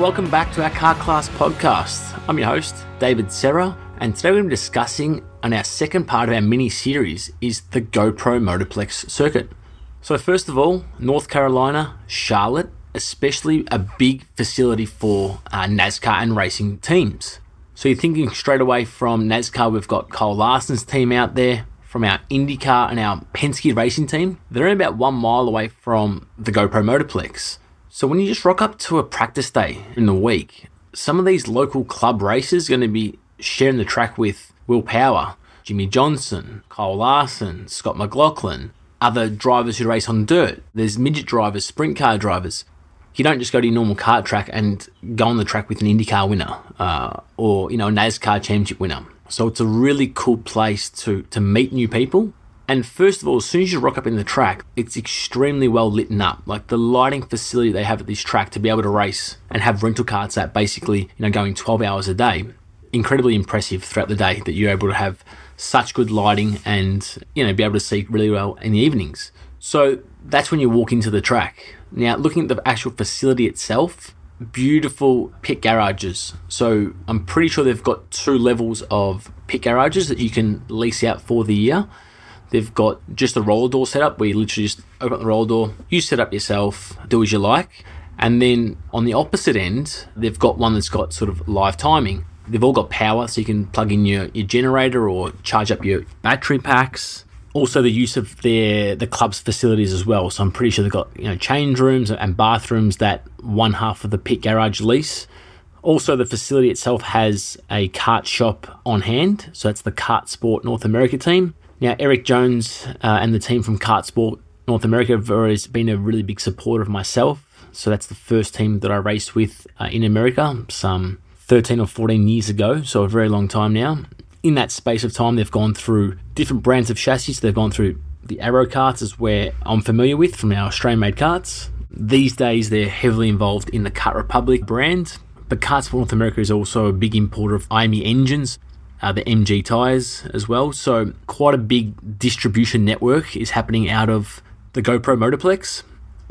welcome back to our Kart Class podcast. I'm your host, David Serra, and today we're discussing on our second part of our mini series is the GoPro Motorplex circuit. So, first of all, North Carolina, Charlotte, especially a big facility for uh, NASCAR and racing teams. So, you're thinking straight away from NASCAR, we've got Kyle Larson's team out there, from our IndyCar and our Penske racing team. They're only about one mile away from the GoPro Motorplex. So when you just rock up to a practice day in the week, some of these local club races are going to be sharing the track with Will Power, Jimmie Johnson, Kyle Larson, Scott McLaughlin, other drivers who race on dirt. There's midget drivers, sprint car drivers. You don't just go to your normal kart track and go on the track with an IndyCar winner uh, or you know a NASCAR championship winner. So it's a really cool place to to meet new people and first of all, as soon as you rock up in the track, it's extremely well lit up. Like the lighting facility they have at this track to be able to race and have rental cars at basically, you know, going 12 hours a day. Incredibly impressive throughout the day that you're able to have such good lighting and, you know, be able to see really well in the evenings. So that's when you walk into the track. Now, looking at the actual facility itself, beautiful pit garages. So I'm pretty sure they've got two levels of pit garages that you can lease out for the year. They've got just a roller door setup where you literally just open up the roller door, you set up yourself, do as you like. And then on the opposite end, they've got one that's got sort of live timing. They've all got power, so you can plug in your, your generator or charge up your battery packs. Also, the use of their the club's facilities as well. So I'm pretty sure they've got you know change rooms and bathrooms that one half of the pit garage lease. Also, the facility itself has a kart shop on hand. So that's the Kart Sport North America team. Now, Eric Jones uh, and the team from Kart Sport North America have always been a really big supporter of myself. So that's the first team that I raced with uh, in America some 13 or 14 years ago, so a very long time now. In that space of time, they've gone through different brands of chassis. They've gone through the Arrow karts, is where I'm familiar with from our Australian made karts. These days, they're heavily involved in the Kart Republic brand. But Kart Sport North America is also a big importer of IAME engines uh, the MG tyres as well. So quite a big distribution network is happening out of the GoPro Motorplex.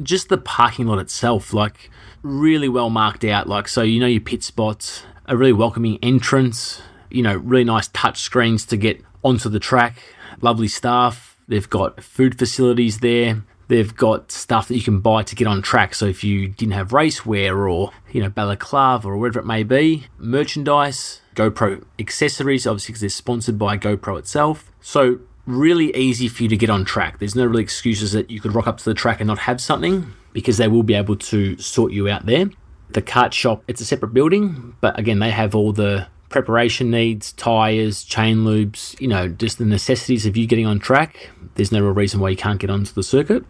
Just the parking lot itself, like really well marked out. Like so, you know your pit spots, a really welcoming entrance. You know, really nice touch screens to get onto the track. Lovely staff. They've got food facilities there. They've got stuff that you can buy to get on track. So if you didn't have race wear or, you know, balaclava or whatever it may be, merchandise, GoPro accessories, obviously because they're sponsored by GoPro itself. So really easy for you to get on track. There's no real excuses that you could rock up to the track and not have something because they will be able to sort you out there. The kart shop, it's a separate building, but again, they have all the preparation needs, tires, chain loops, you know, just the necessities of you getting on track. There's no real reason why you can't get onto the circuit.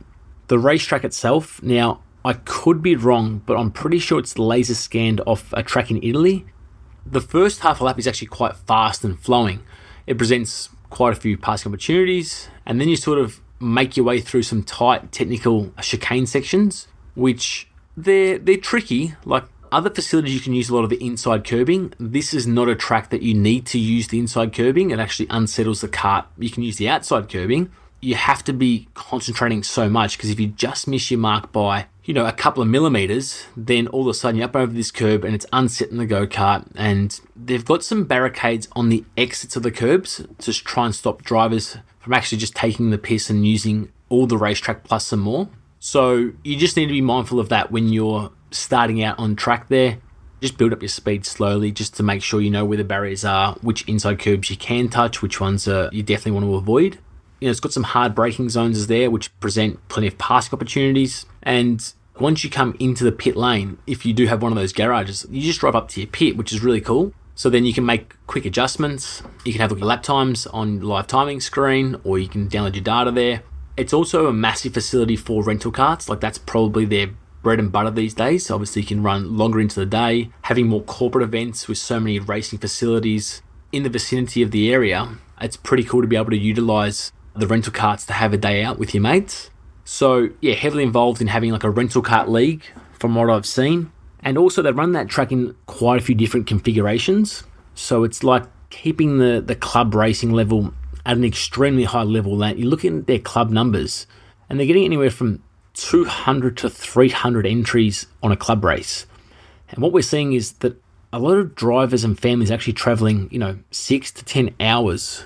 The racetrack itself, now I could be wrong, but I'm pretty sure it's laser scanned off a track in Italy the first half a lap is actually quite fast and flowing. It presents quite a few passing opportunities, and then you sort of make your way through some tight technical chicane sections, which they're they're tricky. Like other facilities, you can use a lot of the inside curbing. This is not a track that you need to use the inside curbing. It actually unsettles the kart. You can use the outside curbing. You have to be concentrating so much because if you just miss your mark by you know, a couple of millimeters, then all of a sudden you're up over this curb and it's unsetting the go kart. And they've got some barricades on the exits of the curbs to try and stop drivers from actually just taking the piss and using all the racetrack plus some more. So you just need to be mindful of that when you're starting out on track there. Just build up your speed slowly just to make sure you know where the barriers are, which inside curbs you can touch, which ones uh, you definitely want to avoid. You know, it's got some hard braking zones there, which present plenty of passing opportunities. And once you come into the pit lane, if you do have one of those garages, you just drive up to your pit, which is really cool. So then you can make quick adjustments. You can have look at lap times on live timing screen, or you can download your data there. It's also a massive facility for rental karts. Like that's probably their bread and butter these days. So obviously, you can run longer into the day, having more corporate events with so many racing facilities in the vicinity of the area. It's pretty cool to be able to utilize the rental karts to have a day out with your mates. So yeah, heavily involved in having like a rental kart league from what I've seen. And also they run that track in quite a few different configurations. So it's like keeping the, the club racing level at an extremely high level. That you're looking at their club numbers and they're getting anywhere from 200 to 300 entries on a club race. And what we're seeing is that a lot of drivers and families actually traveling, you know, six to 10 hours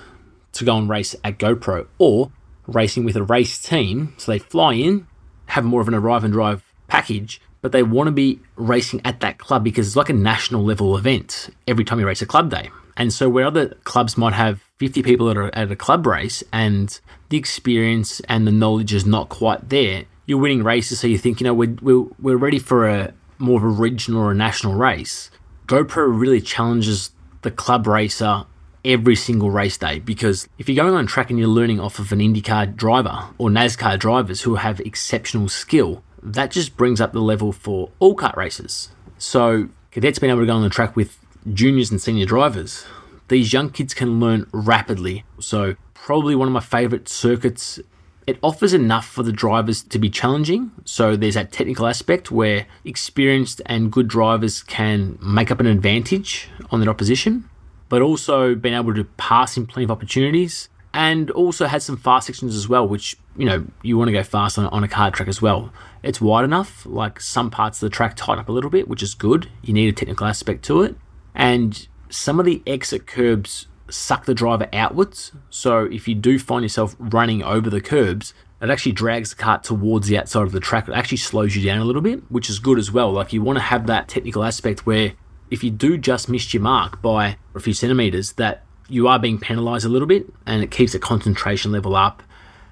to go and race at GoPro or racing with a race team. So they fly in, have more of an arrive and drive package, but they want to be racing at that club because it's like a national level event every time you race a club day. And so where other clubs might have 50 people at a, at a club race and the experience and the knowledge is not quite there, you're winning races. So you think, you know, we're, we're, we're ready for a more of a regional or a national race. GoPro really challenges the club racer every single race day because if you're going on track and you're learning off of an IndyCar driver or NASCAR drivers who have exceptional skill, that just brings up the level for all kart races. So cadets being able to go on the track with juniors and senior drivers, these young kids can learn rapidly. So probably one of my favorite circuits. It offers enough for the drivers to be challenging. So there's that technical aspect where experienced and good drivers can make up an advantage on their opposition but also being able to pass in plenty of opportunities and also had some fast sections as well, which, you know, you want to go fast on, on a kart track as well. It's wide enough, like some parts of the track tighten up a little bit, which is good. You need a technical aspect to it. And some of the exit curbs suck the driver outwards. So if you do find yourself running over the curbs, it actually drags the kart towards the outside of the track. It actually slows you down a little bit, which is good as well. Like you want to have that technical aspect where if you do just miss your mark by a few centimeters, that you are being penalized a little bit and it keeps the concentration level up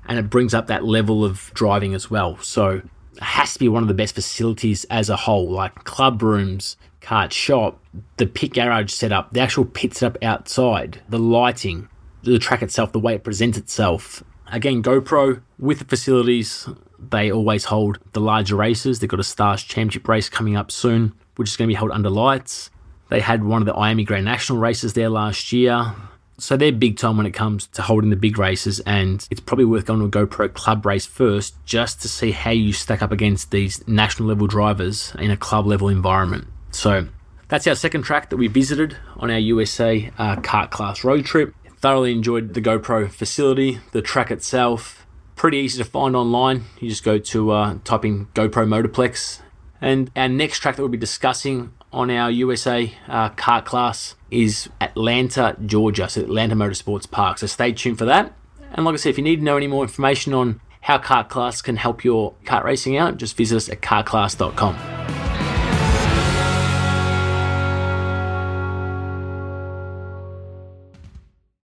and it brings up that level of driving as well. So it has to be one of the best facilities as a whole, like club rooms, kart shop, the pit garage setup, the actual pit setup outside, the lighting, the track itself, the way it presents itself. Again, GoPro with the facilities, they always hold the larger races. They've got a Stars Championship race coming up soon which is going to be held under lights. They had one of the IAME Grand National races there last year. So they're big time when it comes to holding the big races, and it's probably worth going to a GoPro club race first just to see how you stack up against these national level drivers in a club level environment. So that's our second track that we visited on our USA uh, kart class road trip. Thoroughly enjoyed the GoPro facility, the track itself. Pretty easy to find online. You just go to uh, type in GoPro Motorplex and our next track that we'll be discussing on our USA uh, kart class is Atlanta, Georgia, so Atlanta Motorsports Park. So stay tuned for that. And like I said, if you need to know any more information on how kart class can help your kart racing out, just visit us at kartclass.com.